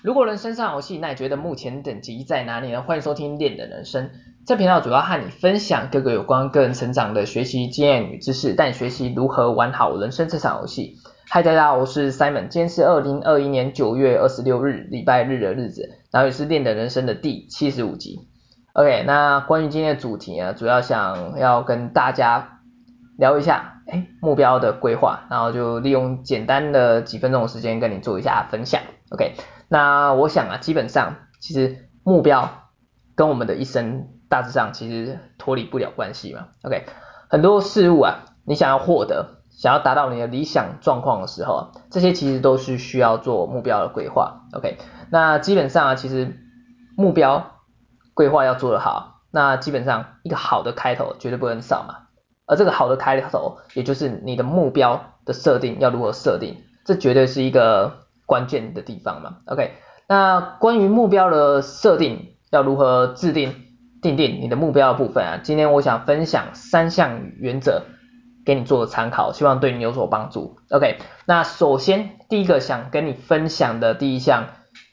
如果人生上游戏，那你觉得目前等级在哪里呢？欢迎收听练的人生，这频道主要和你分享各个有关个人成长的学习经验与知识，带你学习如何玩好人生这场游戏。嗨，大家好，我是 Simon，今天是二零二一年九月二十六日，礼拜日的日子，然后也是练的人生的第七十五集。OK，那关于今天的主题呢，主要想要跟大家聊一下，哎，目标的规划，然后就利用简单的几分钟的时间跟你做一下分享。OK。那我想啊，基本上其实目标跟我们的一生大致上其实脱离不了关系嘛。OK，很多事物啊，你想要获得，想要达到你的理想状况的时候，这些其实都是需要做目标的规划。OK，那基本上啊，其实目标规划要做得好，那基本上一个好的开头绝对不能少嘛。而这个好的开头，也就是你的目标的设定要如何设定，这绝对是一个。关键的地方嘛，OK，那关于目标的设定要如何制定、定定你的目标的部分啊，今天我想分享三项原则给你做参考，希望对你有所帮助。OK，那首先第一个想跟你分享的第一项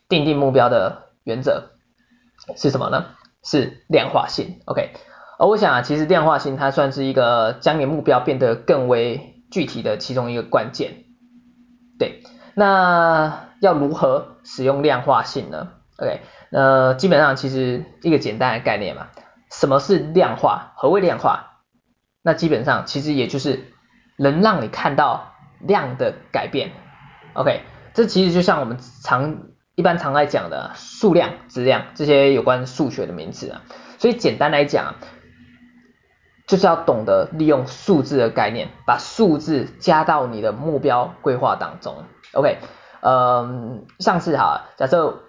定定目标的原则是什么呢？是量化性。OK，而我想啊，其实量化性它算是一个将你目标变得更为具体的其中一个关键。对。那要如何使用量化性呢？OK，那基本上其实一个简单的概念嘛，什么是量化？何谓量化？那基本上其实也就是能让你看到量的改变。OK，这其实就像我们常一般常来讲的数量、质量这些有关数学的名词啊。所以简单来讲，就是要懂得利用数字的概念，把数字加到你的目标规划当中。OK，嗯，上次哈，假设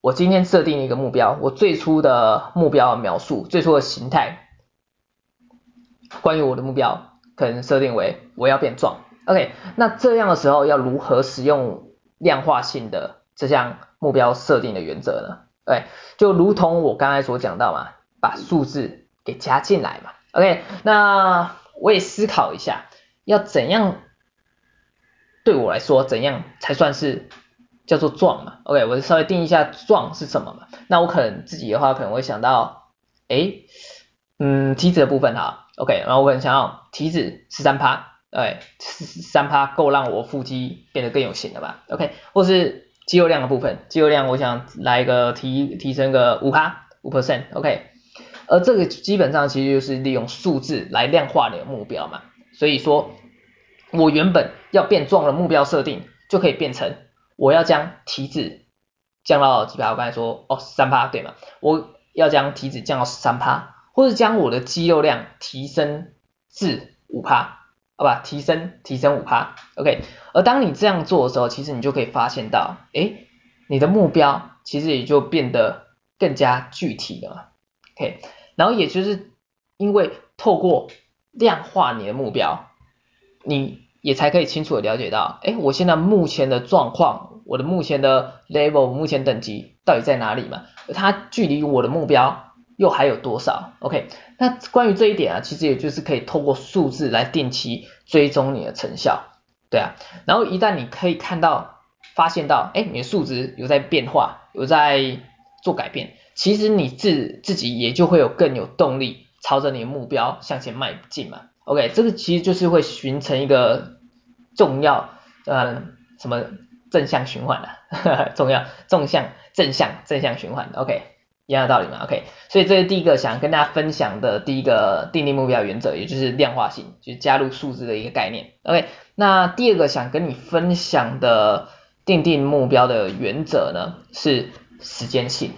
我今天设定一个目标，我最初的目标描述，最初的形态，关于我的目标，可能设定为我要变壮。OK，那这样的时候要如何使用量化性的这项目标设定的原则呢？对，就如同我刚才所讲到嘛，把数字给加进来嘛。OK，那我也思考一下，要怎样？对我来说，怎样才算是叫做壮嘛？OK，我稍微定一下壮是什么嘛？那我可能自己的话，可能会想到，哎，嗯，体脂的部分哈，OK，然后我可能想要体脂十三趴，哎，十三趴够让我腹肌变得更有型了吧？OK，或是肌肉量的部分，肌肉量我想来一个提提升个五趴五 percent，OK，而这个基本上其实就是利用数字来量化你的目标嘛，所以说。我原本要变壮的目标设定，就可以变成我要将体脂降到几趴？我刚才说哦，三趴对吗？我要将体脂降到三趴，或者将我的肌肉量提升至五趴，好吧？提升提升五趴，OK。而当你这样做的时候，其实你就可以发现到，诶，你的目标其实也就变得更加具体了，OK。然后也就是因为透过量化你的目标。你也才可以清楚的了解到，哎，我现在目前的状况，我的目前的 level，目前等级到底在哪里嘛？它距离我的目标又还有多少？OK，那关于这一点啊，其实也就是可以透过数字来定期追踪你的成效，对啊。然后一旦你可以看到、发现到，哎，你的数值有在变化，有在做改变，其实你自自己也就会有更有动力朝着你的目标向前迈进嘛。OK，这个其实就是会形成一个重要呃什么正向循环的，哈哈，重要纵向正向正向循环，OK，一样的道理嘛，OK，所以这是第一个想跟大家分享的第一个定定目标原则，也就是量化性，就是加入数字的一个概念，OK，那第二个想跟你分享的定定目标的原则呢是时间性，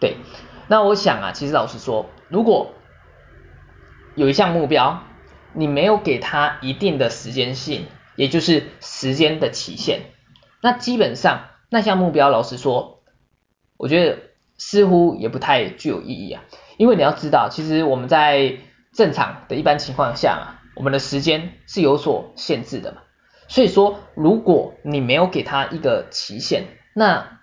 对，那我想啊，其实老实说，如果有一项目标，你没有给他一定的时间性，也就是时间的期限，那基本上那项目标，老实说，我觉得似乎也不太具有意义啊。因为你要知道，其实我们在正常的一般情况下嘛，我们的时间是有所限制的嘛。所以说，如果你没有给他一个期限，那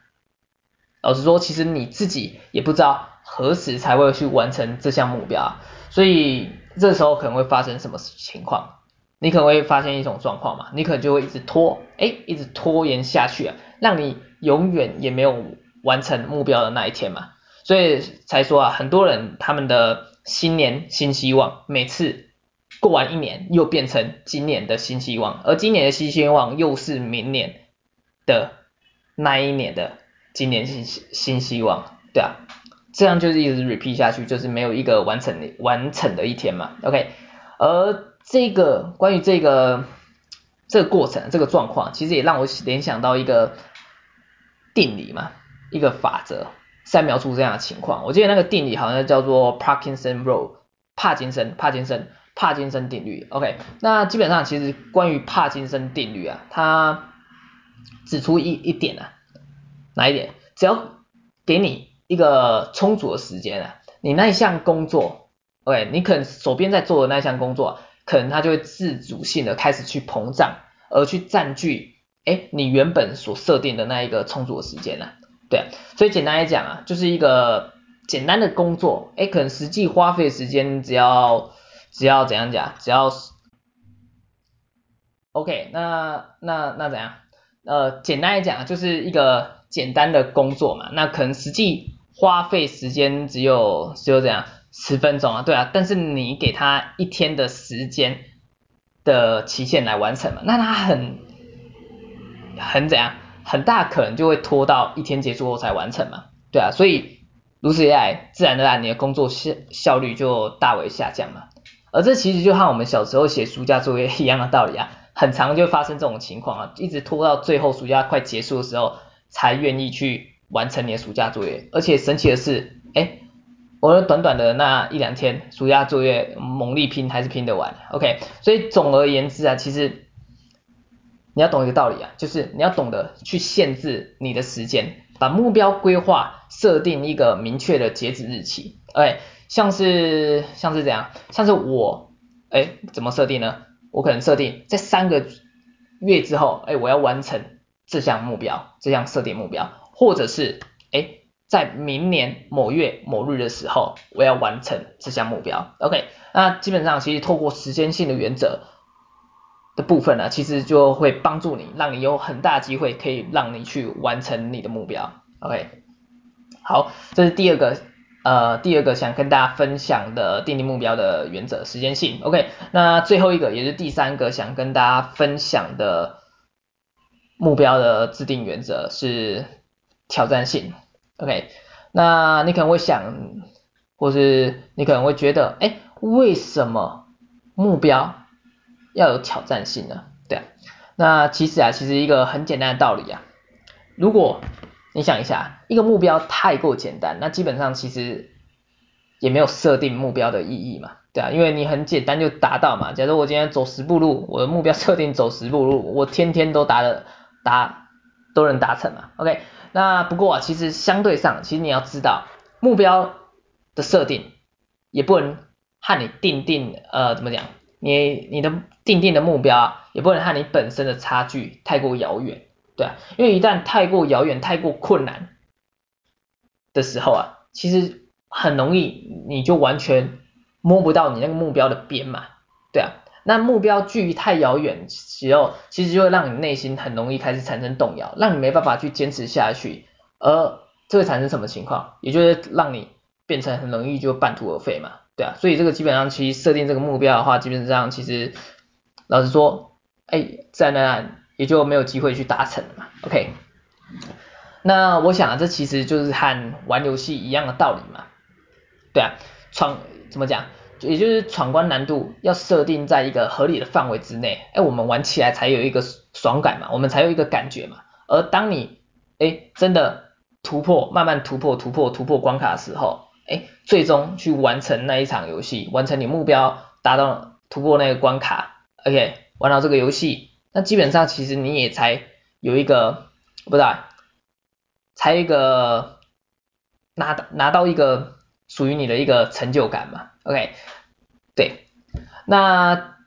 老实说，其实你自己也不知道何时才会去完成这项目标啊。所以这时候可能会发生什么情况？你可能会发现一种状况嘛，你可能就会一直拖，哎，一直拖延下去啊，让你永远也没有完成目标的那一天嘛，所以才说啊，很多人他们的新年新希望，每次过完一年又变成今年的新希望，而今年的新希望又是明年的那一年的今年新新希望，对啊，这样就是一直 repeat 下去，就是没有一个完成的完成的一天嘛，OK，而这个关于这个这个过程这个状况，其实也让我联想到一个定理嘛，一个法则，在描述这样的情况。我记得那个定理好像叫做 Parkinson Rule，帕金森帕金森帕金森定律。OK，那基本上其实关于帕金森定律啊，它指出一一点啊，哪一点？只要给你一个充足的时间啊，你那一项工作，OK，你可能手边在做的那一项工作，可能它就会自主性的开始去膨胀，而去占据，哎，你原本所设定的那一个充足的时间了，对，所以简单来讲啊，就是一个简单的工作，哎，可能实际花费时间只要只要怎样讲，只要，OK，那那那怎样？呃，简单来讲就是一个简单的工作嘛，那可能实际花费时间只有只有怎样十分钟啊，对啊，但是你给他一天的时间的期限来完成嘛，那他很很怎样，很大可能就会拖到一天结束后才完成嘛，对啊，所以如此一来，自然而然你的工作效效率就大为下降嘛，而这其实就和我们小时候写暑假作业一样的道理啊。很常就发生这种情况啊，一直拖到最后暑假快结束的时候，才愿意去完成你的暑假作业。而且神奇的是，哎，我短短的那一两天暑假作业猛力拼还是拼得完。OK，所以总而言之啊，其实你要懂一个道理啊，就是你要懂得去限制你的时间，把目标规划设定一个明确的截止日期。哎，像是像是这样，像是我，哎，怎么设定呢？我可能设定在三个月之后，哎，我要完成这项目标，这项设定目标，或者是哎，在明年某月某日的时候，我要完成这项目标。OK，那基本上其实透过时间性的原则的部分呢，其实就会帮助你，让你有很大机会可以让你去完成你的目标。OK，好，这是第二个。呃，第二个想跟大家分享的订立目标的原则，时间性。OK，那最后一个也是第三个想跟大家分享的目标的制定原则是挑战性。OK，那你可能会想，或是你可能会觉得，哎，为什么目标要有挑战性呢？对啊，那其实啊，其实一个很简单的道理啊，如果你想一下，一个目标太过简单，那基本上其实也没有设定目标的意义嘛，对啊，因为你很简单就达到嘛。假如我今天走十步路，我的目标设定走十步路，我天天都达的达都能达成嘛。OK，那不过啊，其实相对上，其实你要知道，目标的设定也不能和你定定呃怎么讲，你你的定定的目标也不能和你本身的差距太过遥远。对啊，因为一旦太过遥远、太过困难的时候啊，其实很容易你就完全摸不到你那个目标的边嘛。对啊，那目标距离太遥远时候，其实就会让你内心很容易开始产生动摇，让你没办法去坚持下去。而这会产生什么情况？也就是让你变成很容易就半途而废嘛。对啊，所以这个基本上其实设定这个目标的话，基本上其实老实说，哎，在那。也就没有机会去达成嘛，OK？那我想啊，这其实就是和玩游戏一样的道理嘛，对啊，创怎么讲？也就是闯关难度要设定在一个合理的范围之内，哎，我们玩起来才有一个爽感嘛，我们才有一个感觉嘛。而当你哎真的突破，慢慢突破，突破，突破关卡的时候，哎，最终去完成那一场游戏，完成你目标，达到突破那个关卡，OK？玩到这个游戏。那基本上其实你也才有一个，不知道，才一个拿拿到一个属于你的一个成就感嘛，OK，对，那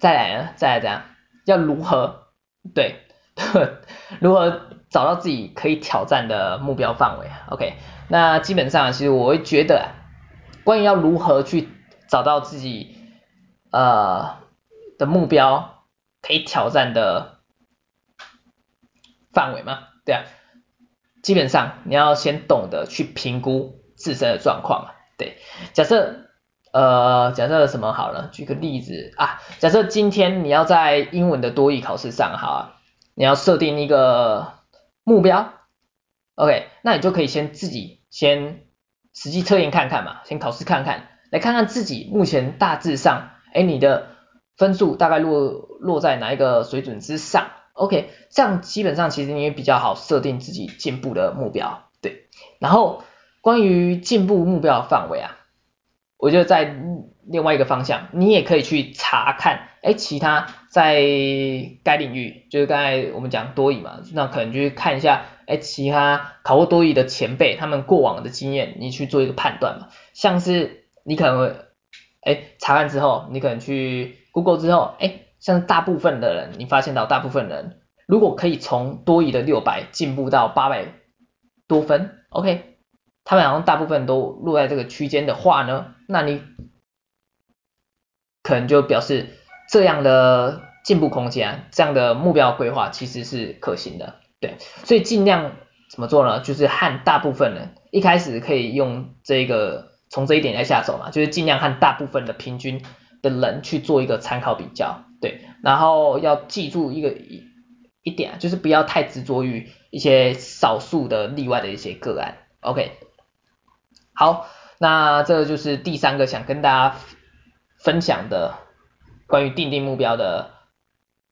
再来呢，再来怎样，要如何对，如何找到自己可以挑战的目标范围，OK，那基本上其实我会觉得，关于要如何去找到自己呃。的目标可以挑战的范围吗？对啊，基本上你要先懂得去评估自身的状况嘛。对，假设呃，假设什么好了，举个例子啊，假设今天你要在英文的多益考试上，好啊，你要设定一个目标，OK，那你就可以先自己先实际测验看看嘛，先考试看看，来看看自己目前大致上，哎，你的分数大概落落在哪一个水准之上，OK，这样基本上其实你也比较好设定自己进步的目标，对，然后。关于进步目标的范围啊，我觉得在另外一个方向，你也可以去查看，哎，其他在该领域，就是刚才我们讲多益嘛，那可能就去看一下，哎，其他考过多益的前辈，他们过往的经验，你去做一个判断嘛。像是你可能，哎，查看之后，你可能去 Google 之后，哎，像大部分的人，你发现到大部分人，如果可以从多益的六百进步到八百多分，OK。他们好像大部分都落在这个区间的话呢，那你可能就表示这样的进步空间，这样的目标规划其实是可行的，对，所以尽量怎么做呢？就是和大部分人一开始可以用这个从这一点来下手嘛，就是尽量和大部分的平均的人去做一个参考比较，对，然后要记住一个一一点，就是不要太执着于一些少数的例外的一些个案，OK。好，那这就是第三个想跟大家分享的关于定定目标的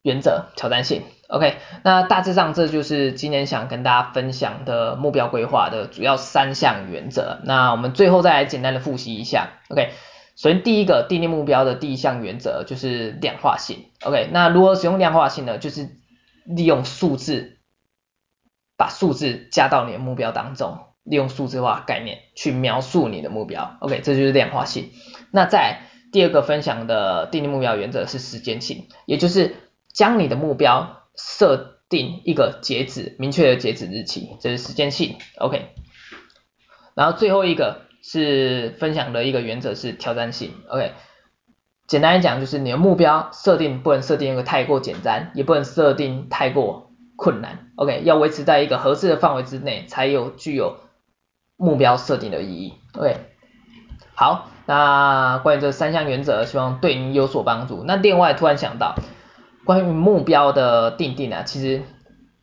原则，挑战性。OK，那大致上这就是今天想跟大家分享的目标规划的主要三项原则。那我们最后再来简单的复习一下。OK，首先第一个定定目标的第一项原则就是量化性。OK，那如何使用量化性呢？就是利用数字，把数字加到你的目标当中。利用数字化概念去描述你的目标，OK，这就是量化性。那在第二个分享的定义目标原则是时间性，也就是将你的目标设定一个截止，明确的截止日期，这是时间性，OK。然后最后一个是分享的一个原则是挑战性，OK。简单来讲就是你的目标设定不能设定一个太过简单，也不能设定太过困难，OK，要维持在一个合适的范围之内，才有具有。目标设定的意义，OK，好，那关于这三项原则，希望对您有所帮助。那另外突然想到，关于目标的定定啊，其实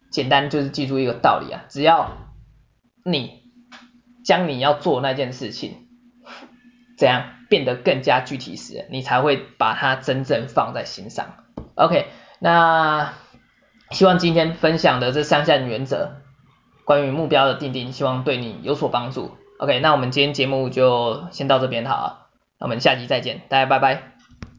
简单就是记住一个道理啊，只要你将你要做那件事情，怎样变得更加具体时，你才会把它真正放在心上。OK，那希望今天分享的这三项原则。关于目标的定定，希望对你有所帮助。OK，那我们今天节目就先到这边好了，那我们下集再见，大家拜拜。